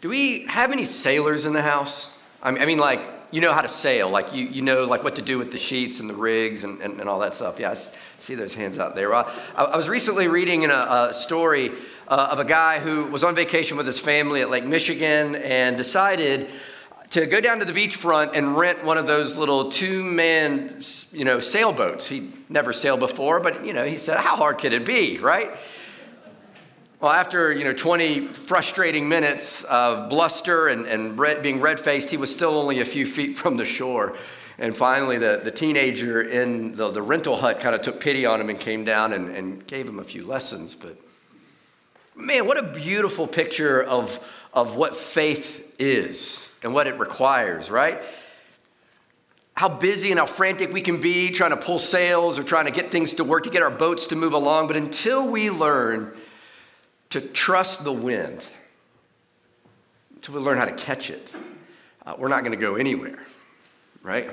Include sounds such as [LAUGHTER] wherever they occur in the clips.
Do we have any sailors in the house? I mean, I mean like, you know how to sail, like you, you know like what to do with the sheets and the rigs and, and, and all that stuff. Yeah, I see those hands out there. I, I was recently reading in a, a story uh, of a guy who was on vacation with his family at Lake Michigan and decided to go down to the beachfront and rent one of those little two-man, you know, sailboats. He'd never sailed before, but you know, he said, "How hard could it be, right?" Well, after you know 20 frustrating minutes of bluster and, and red, being red-faced, he was still only a few feet from the shore. And finally, the, the teenager in the, the rental hut kind of took pity on him and came down and, and gave him a few lessons. But man, what a beautiful picture of, of what faith is and what it requires, right? How busy and how frantic we can be trying to pull sails or trying to get things to work, to get our boats to move along. But until we learn to trust the wind, until we learn how to catch it, uh, we're not going to go anywhere, right?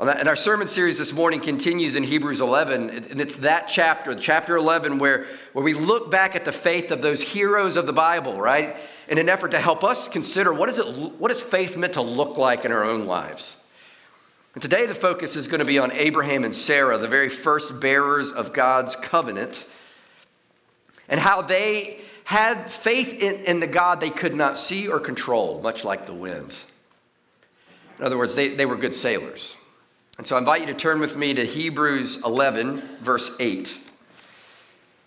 And our sermon series this morning continues in Hebrews 11, and it's that chapter, chapter 11, where, where we look back at the faith of those heroes of the Bible, right? In an effort to help us consider what is, it, what is faith meant to look like in our own lives. And today the focus is going to be on Abraham and Sarah, the very first bearers of God's covenant and how they had faith in, in the God they could not see or control, much like the wind. In other words, they, they were good sailors. And so I invite you to turn with me to Hebrews 11, verse 8.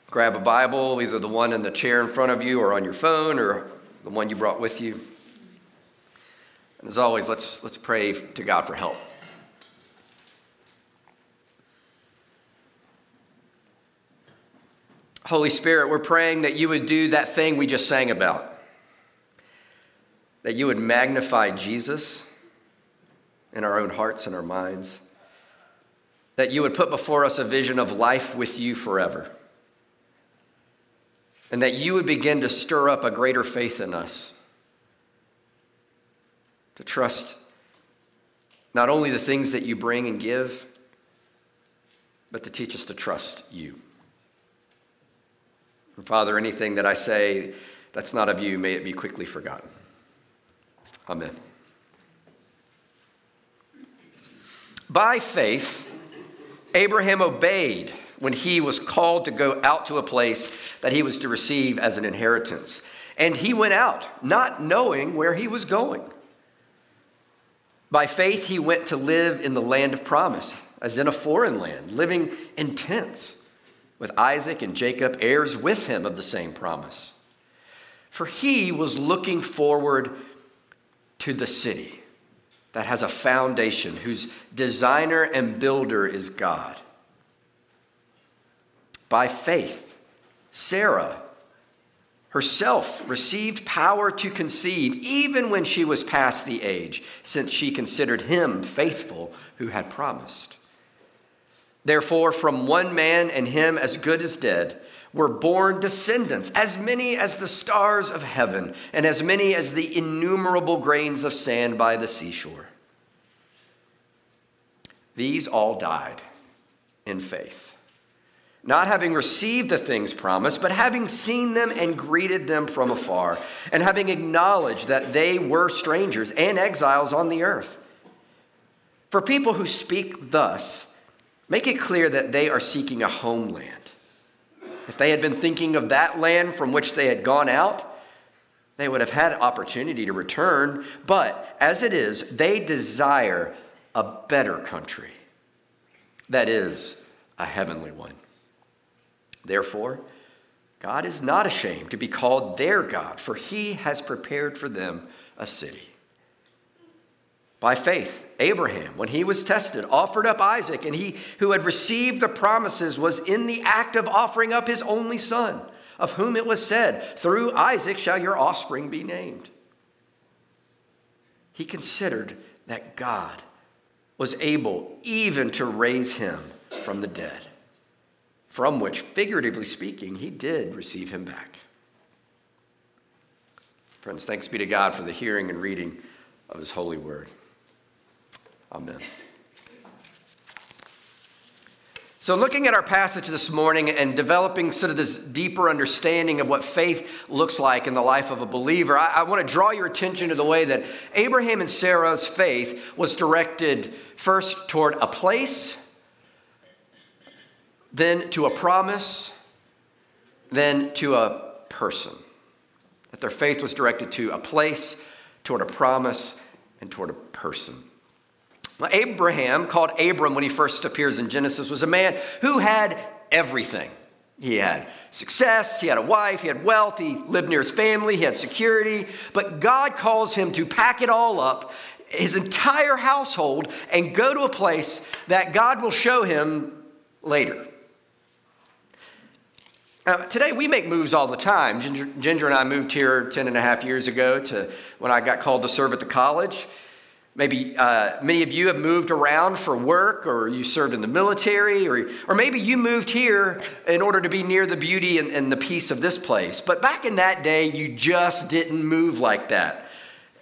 Grab a Bible, either the one in the chair in front of you or on your phone or the one you brought with you. And as always, let's, let's pray to God for help. Holy Spirit, we're praying that you would do that thing we just sang about, that you would magnify Jesus in our own hearts and our minds, that you would put before us a vision of life with you forever, and that you would begin to stir up a greater faith in us, to trust not only the things that you bring and give, but to teach us to trust you. And Father, anything that I say that's not of you, may it be quickly forgotten. Amen. By faith, Abraham obeyed when he was called to go out to a place that he was to receive as an inheritance. And he went out, not knowing where he was going. By faith, he went to live in the land of promise, as in a foreign land, living in tents with Isaac and Jacob, heirs with him of the same promise. For he was looking forward to the city that has a foundation, whose designer and builder is God. By faith, Sarah herself received power to conceive even when she was past the age, since she considered him faithful who had promised. Therefore, from one man and him as good as dead, were born descendants, as many as the stars of heaven, and as many as the innumerable grains of sand by the seashore. These all died in faith, not having received the things promised, but having seen them and greeted them from afar, and having acknowledged that they were strangers and exiles on the earth. For people who speak thus, Make it clear that they are seeking a homeland. If they had been thinking of that land from which they had gone out, they would have had opportunity to return. But as it is, they desire a better country. That is, a heavenly one. Therefore, God is not ashamed to be called their God, for he has prepared for them a city. By faith, Abraham, when he was tested, offered up Isaac, and he who had received the promises was in the act of offering up his only son, of whom it was said, Through Isaac shall your offspring be named. He considered that God was able even to raise him from the dead, from which, figuratively speaking, he did receive him back. Friends, thanks be to God for the hearing and reading of his holy word. Amen. So, looking at our passage this morning and developing sort of this deeper understanding of what faith looks like in the life of a believer, I, I, want to draw your attention to the way that Abraham and Sarah's faith was directed first toward a place, then to a promise, then to a person. That their faith was directed to a place, toward a promise, and toward a person. Abraham, called Abram when he first appears in Genesis, was a man who had everything. He had success, he had a wife, he had wealth, he lived near his family, he had security. But God calls him to pack it all up, his entire household, and go to a place that God will show him later. Now, today we make moves all the time. Ginger, Ginger and I moved here 10 and a half years ago to when I got called to serve at the college. Maybe uh, many of you have moved around for work, or you served in the military, or, or maybe you moved here in order to be near the beauty and, and the peace of this place. But back in that day, you just didn't move like that.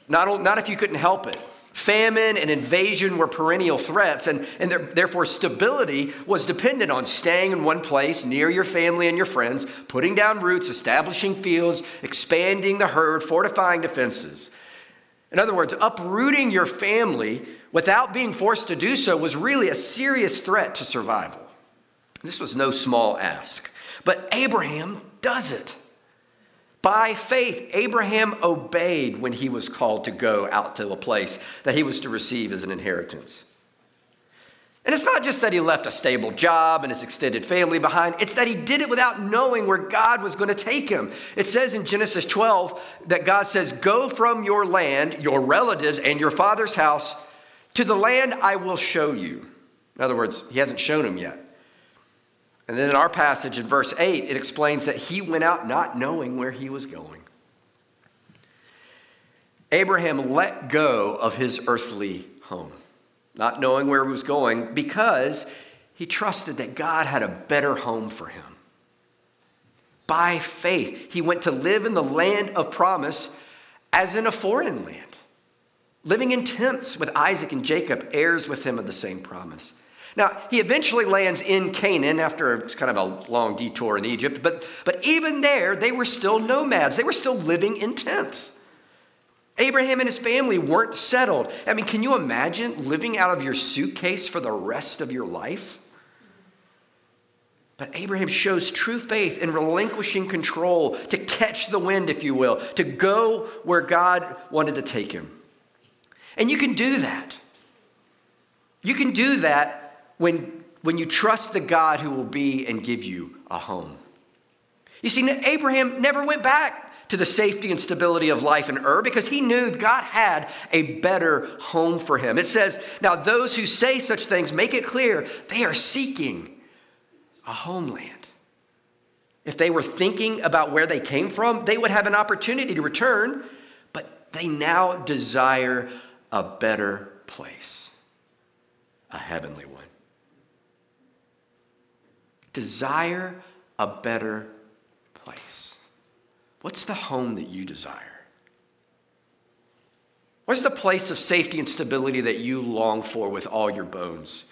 Not, not if you couldn't help it. Famine and invasion were perennial threats, and, and there, therefore stability was dependent on staying in one place near your family and your friends, putting down roots, establishing fields, expanding the herd, fortifying defenses. In other words, uprooting your family without being forced to do so was really a serious threat to survival. This was no small ask. But Abraham does it. By faith, Abraham obeyed when he was called to go out to a place that he was to receive as an inheritance. And it's not just that he left a stable job and his extended family behind, it's that he did it without knowing where God was going to take him. It says in Genesis 12 that God says, Go from your land, your relatives, and your father's house to the land I will show you. In other words, he hasn't shown him yet. And then in our passage in verse 8, it explains that he went out not knowing where he was going. Abraham let go of his earthly home not knowing where he was going, because he trusted that God had a better home for him. By faith, he went to live in the land of promise as in a foreign land, living in tents with Isaac and Jacob, heirs with him of the same promise. Now, he eventually lands in Canaan after kind of a long detour in Egypt, but, but even there, they were still nomads. They were still living in tents. Abraham and his family weren't settled. I mean, can you imagine living out of your suitcase for the rest of your life? But Abraham shows true faith in relinquishing control to catch the wind, if you will, to go where God wanted to take him. And you can do that. You can do that when, when you trust the God who will be and give you a home. You see, Abraham never went back to the safety and stability of life in Ur because he knew God had a better home for him. It says, Now those who say such things make it clear they are seeking a homeland. If they were thinking about where they came from, they would have an opportunity to return, but they now desire a better place, a heavenly one. Desire a better What's the home that you desire? What's the place of safety and stability that you long for with all your bones?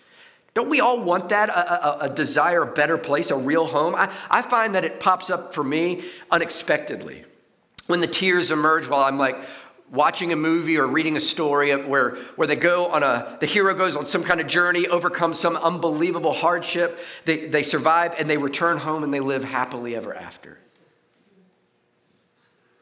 Don't we all want that? A, a, a desire, a better place, a real home? I, I find that it pops up for me unexpectedly. When the tears emerge while I'm like watching a movie or reading a story where, where they go on a, the hero goes on some kind of journey, overcomes some unbelievable hardship, they, they survive and they return home and they live happily ever after.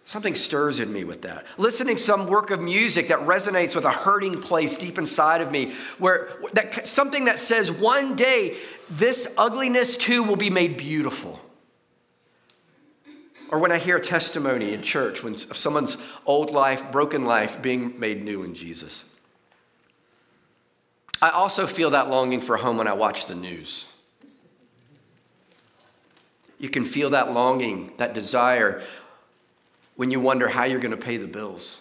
Something stirs in me with that. Listening some work of music that resonates with a hurting place deep inside of me, where that something that says one day this ugliness too will be made beautiful. Or when I hear a testimony in church when, of someone's old life, broken life being made new in Jesus. I also feel that longing for home when I watch the news. You can feel that longing, that desire when you wonder how you're going to pay the bills,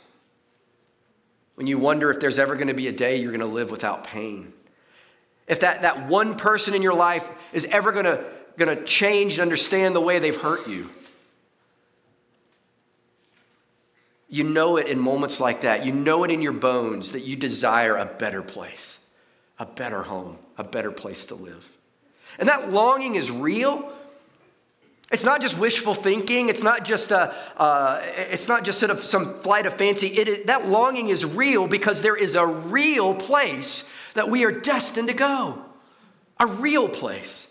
when you wonder if there's ever going to be a day you're going to live without pain, if that, that one person in your life is ever going to, going to change and understand the way they've hurt you. You know it in moments like that. You know it in your bones that you desire a better place, a better home, a better place to live. And that longing is real. It's not just wishful thinking. It's not just a, uh, it's not just sort of some flight of fancy. It that longing is real because there is a real place that we are destined to go. A real place.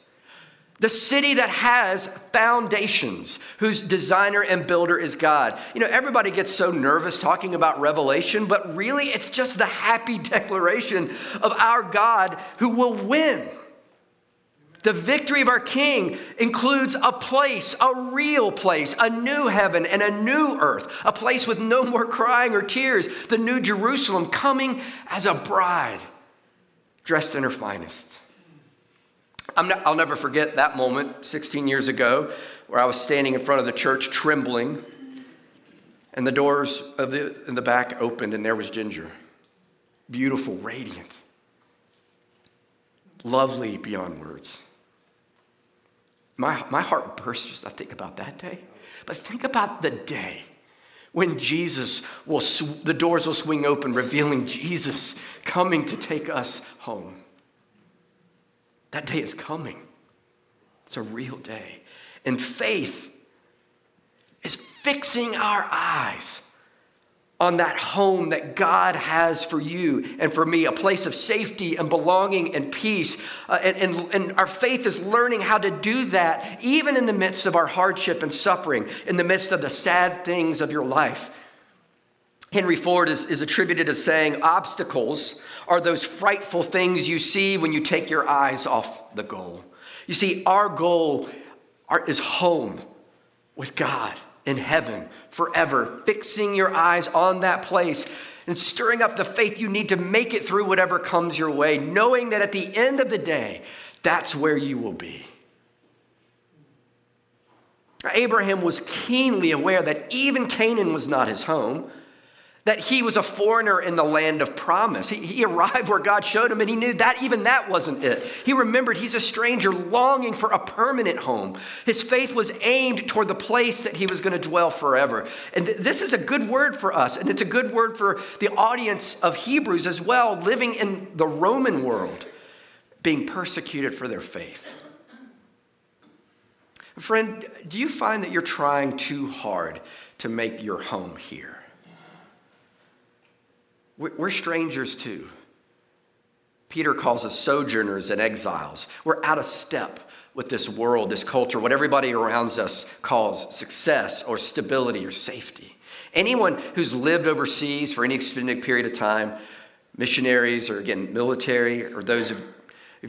The city that has foundations, whose designer and builder is God. You know, everybody gets so nervous talking about Revelation, but really it's just the happy [LAUGHS] declaration of our God who will win. The victory of our King includes a place, a real place, a new heaven and a new earth, a place with no more crying or tears, the new Jerusalem coming as a bride dressed in her finest. Not, I'll never forget that moment 16 years ago where I was standing in front of the church trembling, and the doors of the, in the back opened, and there was Ginger. Beautiful, radiant, lovely beyond words. My, my heart bursts as I think about that day. But think about the day when Jesus will, sw- the doors will swing open, revealing Jesus coming to take us home. That day is coming. It's a real day. And faith is fixing our eyes on that home that God has for you and for me, a place of safety and belonging and peace. Uh, and, and, and our faith is learning how to do that even in the midst of our hardship and suffering, in the midst of the sad things of your life. Henry Ford is, is attributed as saying, Obstacles are those frightful things you see when you take your eyes off the goal. You see, our goal are, is home with God in heaven forever, fixing your eyes on that place and stirring up the faith you need to make it through whatever comes your way, knowing that at the end of the day, that's where you will be. Abraham was keenly aware that even Canaan was not his home that he was a foreigner in the land of promise. He, he, arrived where God showed him, and he knew that even that wasn't it. He remembered he's a stranger longing for a permanent home. His faith was aimed toward the place that he was going to dwell forever. And th- this is a good word for us, and it's a good word for the audience of Hebrews as well, living in the Roman world, being persecuted for their faith. Friend, do you find that you're trying too hard to make your home here? We're strangers too. Peter calls us sojourners and exiles. We're out of step with this world, this culture, what everybody around us calls success or stability or safety. Anyone who's lived overseas for any extended period of time, missionaries or again, military, or those who've,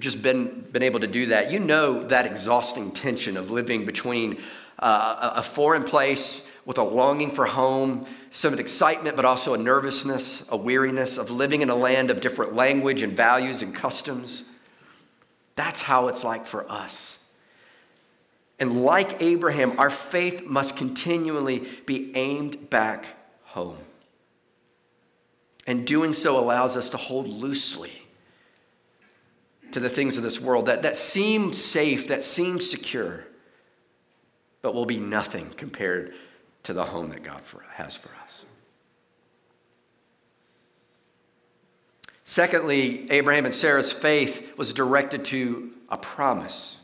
just been, been able to do that, you know that exhausting tension of living between uh, a foreign place with a longing for home, some excitement, but also a nervousness, a weariness of living in a land of different language and values and customs. That's how it's like for us. And like Abraham, our faith must continually be aimed back home. And doing so allows us to hold loosely to the things of this world that, that seem safe, that seem secure, but will be nothing compared to the home that God for, has for us. Secondly, Abraham and Sarah's faith was directed to a promise.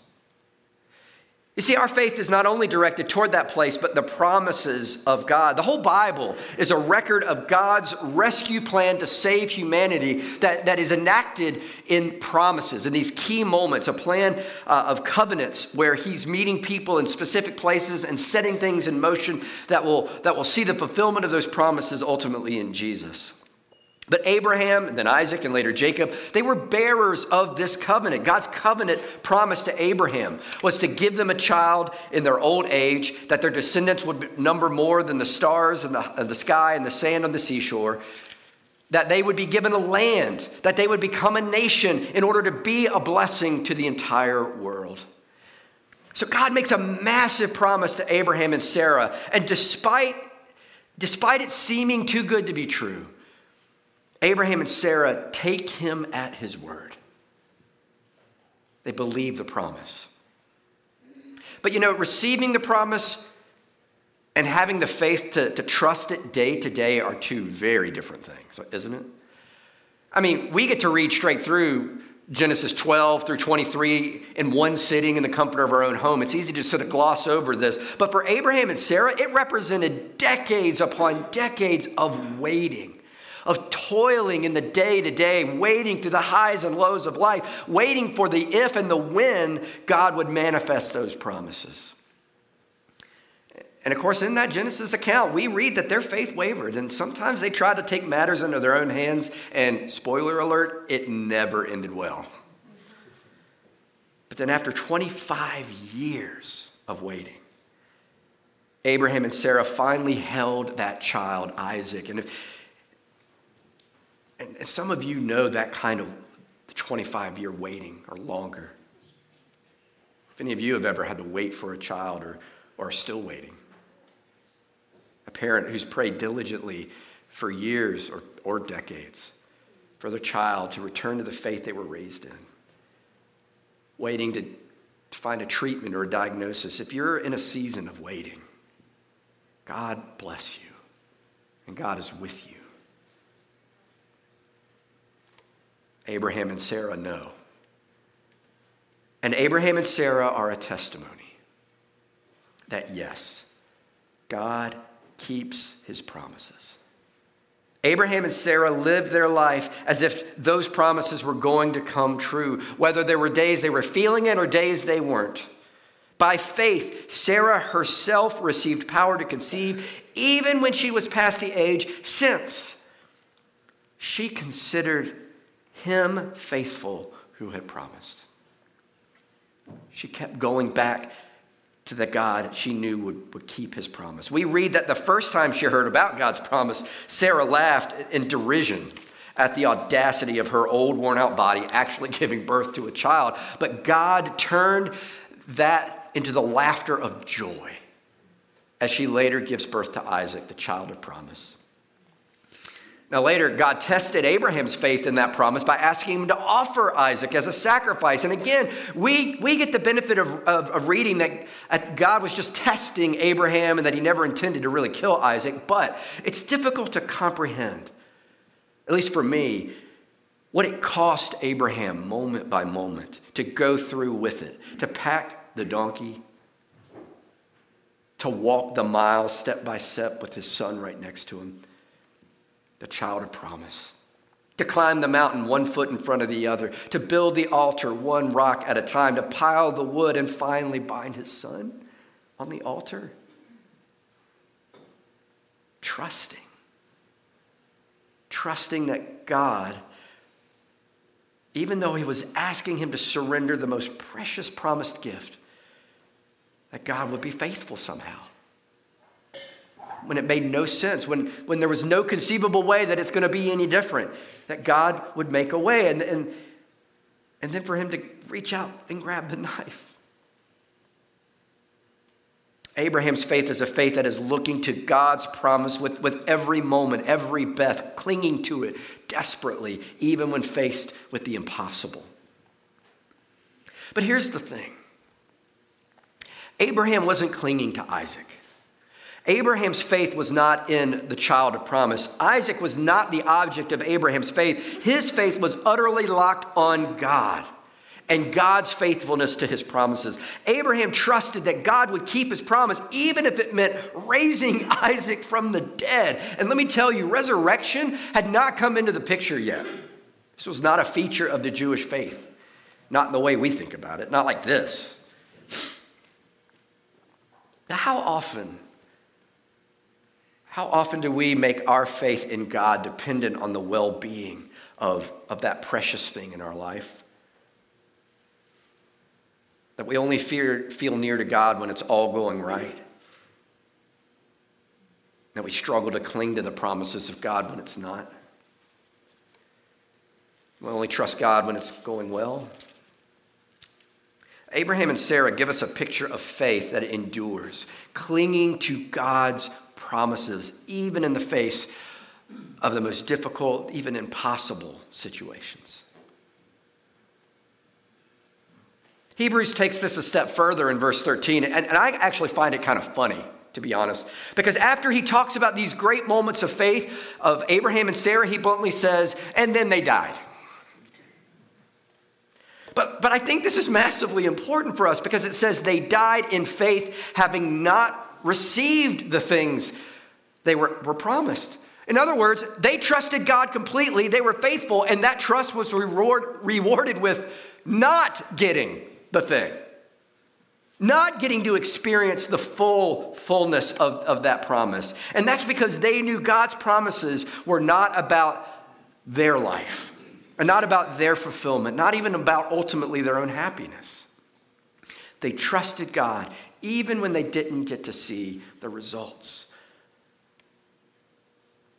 You see, our faith is not only directed toward that place, but the promises of God. The whole Bible is a record of God's rescue plan to save humanity that, that is enacted in promises, in these key moments, a plan uh, of covenants where He's meeting people in specific places and setting things in motion that will, that will see the fulfillment of those promises ultimately in Jesus. But Abraham, and then Isaac, and later Jacob, they were bearers of this covenant. God's covenant promise to Abraham was to give them a child in their old age, that their descendants would number more than the stars in the, in the sky and the sand on the seashore, that they would be given a land, that they would become a nation in order to be a blessing to the entire world. So God makes a massive promise to Abraham and Sarah, and despite, despite it seeming too good to be true, Abraham and Sarah take him at his word. They believe the promise. But you know, receiving the promise and having the faith to, to trust it day to day are two very different things, isn't it? I mean, we get to read straight through Genesis 12 through 23 in one sitting in the comfort of our own home. It's easy to sort of gloss over this. But for Abraham and Sarah, it represented decades upon decades of waiting, of toiling in the day to day, waiting through the highs and lows of life, waiting for the if and the when God would manifest those promises. And of course, in that Genesis account, we read that their faith wavered, and sometimes they tried to take matters into their own hands, and spoiler alert, it never ended well. But then, after 25 years of waiting, Abraham and Sarah finally held that child, Isaac. And, if, and some of you know that kind of 25 year waiting or longer. If any of you have ever had to wait for a child or, or are still waiting, a parent who's prayed diligently for years or, or decades for their child to return to the faith they were raised in, waiting to, to find a treatment or a diagnosis. If you're in a season of waiting, God bless you, and God is with you. Abraham and Sarah know. And Abraham and Sarah are a testimony that yes, God keeps his promises. Abraham and Sarah lived their life as if those promises were going to come true, whether there were days they were feeling it or days they weren't. By faith, Sarah herself received power to conceive even when she was past the age, since she considered him faithful who had promised. She kept going back to the God she knew would, would keep his promise. We read that the first time she heard about God's promise, Sarah laughed in derision at the audacity of her old, worn out body actually [LAUGHS] giving birth to a child. But God turned that into the laughter of joy as she later gives birth to Isaac, the child of promise. Now, later, God tested Abraham's faith in that promise by asking him to offer Isaac as a sacrifice. And again, we, we get the benefit of, of, of reading that God was just testing Abraham and that he never intended to really kill Isaac. But it's difficult to comprehend, at least for me, what it cost Abraham moment by moment to go through with it, to pack the donkey, to walk the miles step by step with his son right next to him the child of promise. To climb the mountain one foot in front of the other, to build the altar one rock at a time, to pile the wood and finally bind his son on the altar. Trusting. Trusting that God, even though he was asking him to surrender the most precious promised gift, that God would be faithful somehow when it made no sense, when, when there was no conceivable way that it's going to be any different, that God would make a way. And, and, and then for him to reach out and grab the [LAUGHS] knife. Abraham's faith is a faith that is looking to God's promise with, with every moment, every breath, clinging to it desperately, even when faced with the impossible. But here's the thing Abraham wasn't clinging to Isaac. Abraham's faith was not in the child of promise. Isaac was not the object of Abraham's faith. His faith was utterly locked on God and God's faithfulness to his promises. Abraham trusted that God would keep his promise, even if it meant raising [LAUGHS] Isaac from the dead. And let me tell you, resurrection had not come into the picture yet. This was not a feature of the Jewish faith, not in the way we think about it, not like this. How often how often do we make our faith in God dependent on the well being of, of that precious thing in our life? That we only fear, feel near to God when it's all going right. That we struggle to cling to the promises of God when it's not. We only trust God when it's going well. Abraham and Sarah give us a picture of faith that endures, clinging to God's promises, even in the face of the most difficult, even impossible situations. Hebrews takes this a step further in verse 13, and, and I actually find it kind of funny to be honest. Because after he talks about these great moments of faith of Abraham and Sarah, he bluntly says, and then they died. But, but I think this is massively important for us because it says they died in faith, having not received the things they were, were promised. In other words, they trusted God completely, they were faithful, and that trust was reward, rewarded with not getting the thing, not getting to experience the full fullness of, of that promise. And that's because they knew God's promises were not about their life, and not about their fulfillment, not even about ultimately their own happiness. They trusted God even when they didn't get to see the results.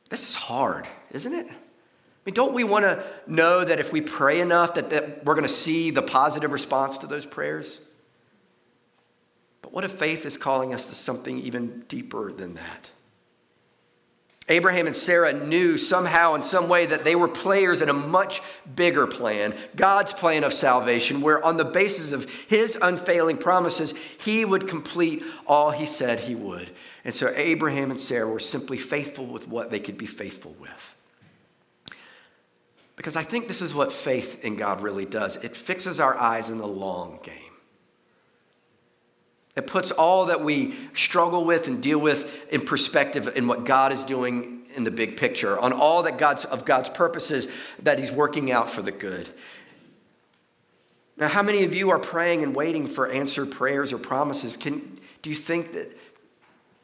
This is hard, isn't it? I mean, don't we want to know that if we pray enough that, that we're going to see the positive response to those prayers? But what if faith is calling us to something even deeper than that? Abraham and Sarah knew somehow, in some way, that they were players in a much bigger plan, God's plan of salvation, where on the basis of his unfailing promises, he would complete all he said he would. And so Abraham and Sarah were simply faithful with what they could be faithful with. Because I think this is what faith in God really does it fixes our eyes in the long game. It puts all that we struggle with and deal with in perspective in what God is doing in the big picture, on all that God's, of God's purposes that He's working out for the good. Now, how many of you are praying and waiting for answered prayers or promises? Can, do you think that,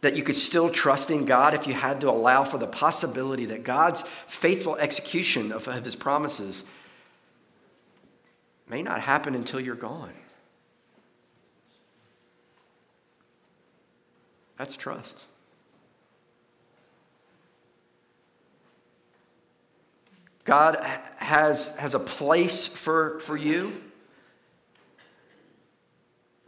that you could still trust in God if you had to allow for the possibility that God's faithful execution of, of His promises may not happen until you're gone? That's trust. God has, has a place for, for you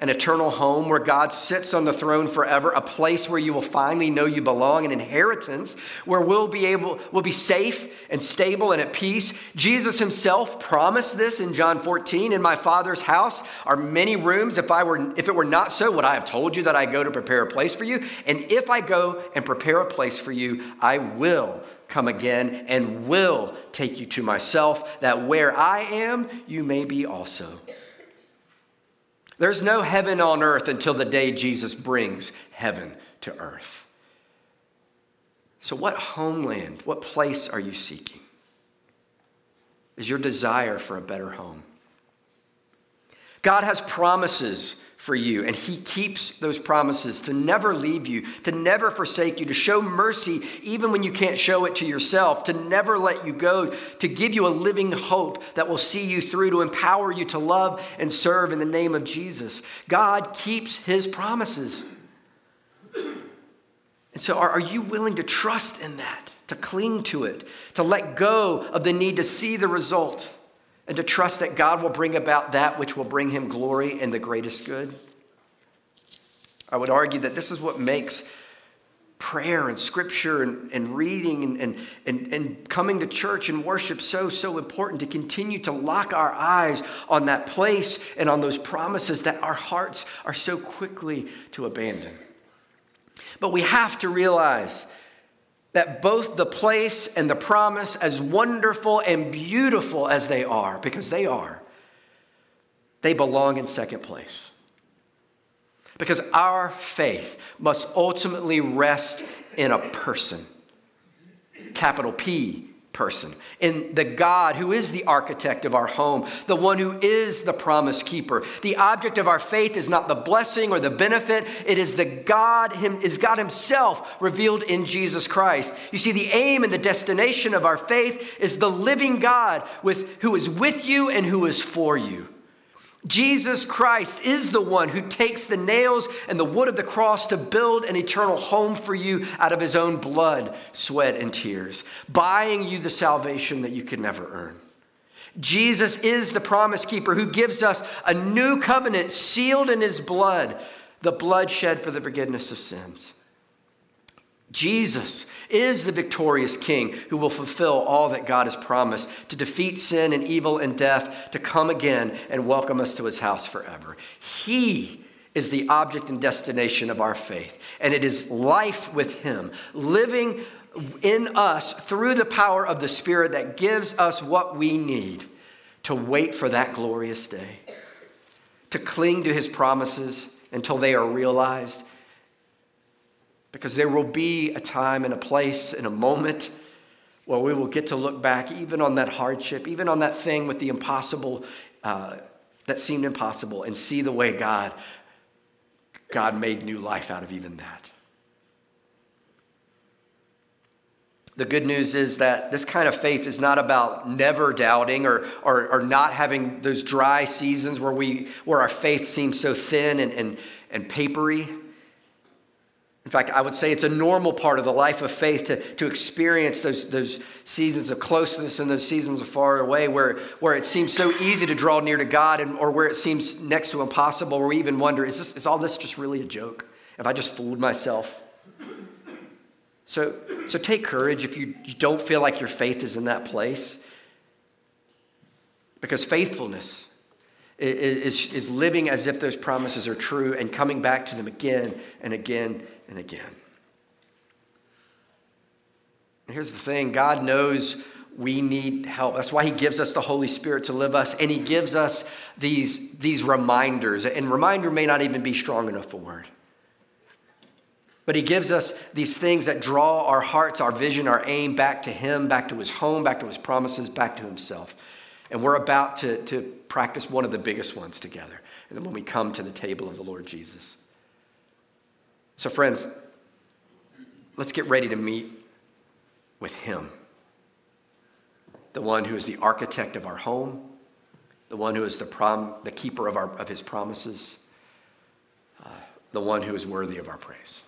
an eternal home where God sits on the throne forever, a place where you will finally know you belong, an inheritance where we'll be able, we'll be safe and stable and at peace. Jesus himself promised this in John 14. In my Father's house are many rooms. If I were, if it were not so, would I have told you that I go to prepare a place for you? And if I go and prepare a place for you, I will come again and will take you to myself, that where I am, you may be also. There's no heaven on earth until the day Jesus brings heaven to earth. So, what homeland, what place are you seeking? Is your desire for a better home? God has promises for you. And he keeps those promises to never leave you, to never forsake you, to show mercy even when you can't show it to yourself, to never let you go, to give you a living hope that will see you through, to empower you to love and serve in the name of Jesus. God keeps his promises. And so, are, are you willing to trust in that, to cling to it, to let go of the need to see the result? And to trust that God will bring about that which will bring him glory and the greatest good. I would argue that this is what makes prayer and scripture and, and reading and, and, and, and coming to church and worship so, so important to continue to lock our eyes on that place and on those promises that our hearts are so quickly to abandon. But we have to realize that both the place and the promise, as wonderful and beautiful as they are, because they are, they belong in second place. Because our faith must ultimately rest in a person, capital P, person, in the God who is the architect of our home, the one who is the promise keeper. The object of our faith is not the blessing or the benefit, it is the God, him, is God Himself revealed in Jesus Christ. You see, the aim and the destination of our faith is the living God with, who is with you and who is for you. Jesus Christ is the one who takes the nails and the wood of the cross to build an eternal home for you out of his own blood, sweat, and tears, buying you the salvation that you could never earn. Jesus is the promise keeper who gives us a new covenant sealed in his blood, the blood shed for the forgiveness of sins. Jesus is the victorious king who will fulfill all that God has promised to defeat sin and evil and death, to come again and welcome us to his house forever. He is the object and destination of our faith, and it is life with him, living in us through the power of the Spirit that gives us what we need to wait for that glorious day, to cling to his promises until they are realized. Because there will be a time and a place and a moment where we will get to look back even on that hardship, even on that thing with the impossible uh, that seemed impossible, and see the way God, God made new life out of even that. The good news is that this kind of faith is not about never doubting or, or, or, not having those dry seasons where, we, where our faith seems so thin and, and, and papery. In fact, I would say it's a normal part of the life of faith to, to experience those, those seasons of closeness and those seasons of far away where, where it seems so easy to draw near to God and, or where it seems next to impossible, where we even wonder is, this, is all this just really a joke? Have I just fooled myself? So, so take courage if you, you don't feel like your faith is in that place. Because faithfulness is, is, is living as if those promises are true and coming back to them again and again and again. And here's the thing God knows we need help. That's why He gives us the Holy Spirit to live us, and He gives us these, these reminders. And reminder may not even be strong enough a word. But he gives us these things that draw our hearts, our vision, our aim back to him, back to his home, back to his promises, back to himself. And we're about to, to practice one of the biggest ones together. And then when we come to the table of the Lord Jesus. So, friends, let's get ready to meet with him. The one who is the architect of our home, the one who is the, prom, the keeper of, our, of his promises, uh, the one who is worthy of our praise.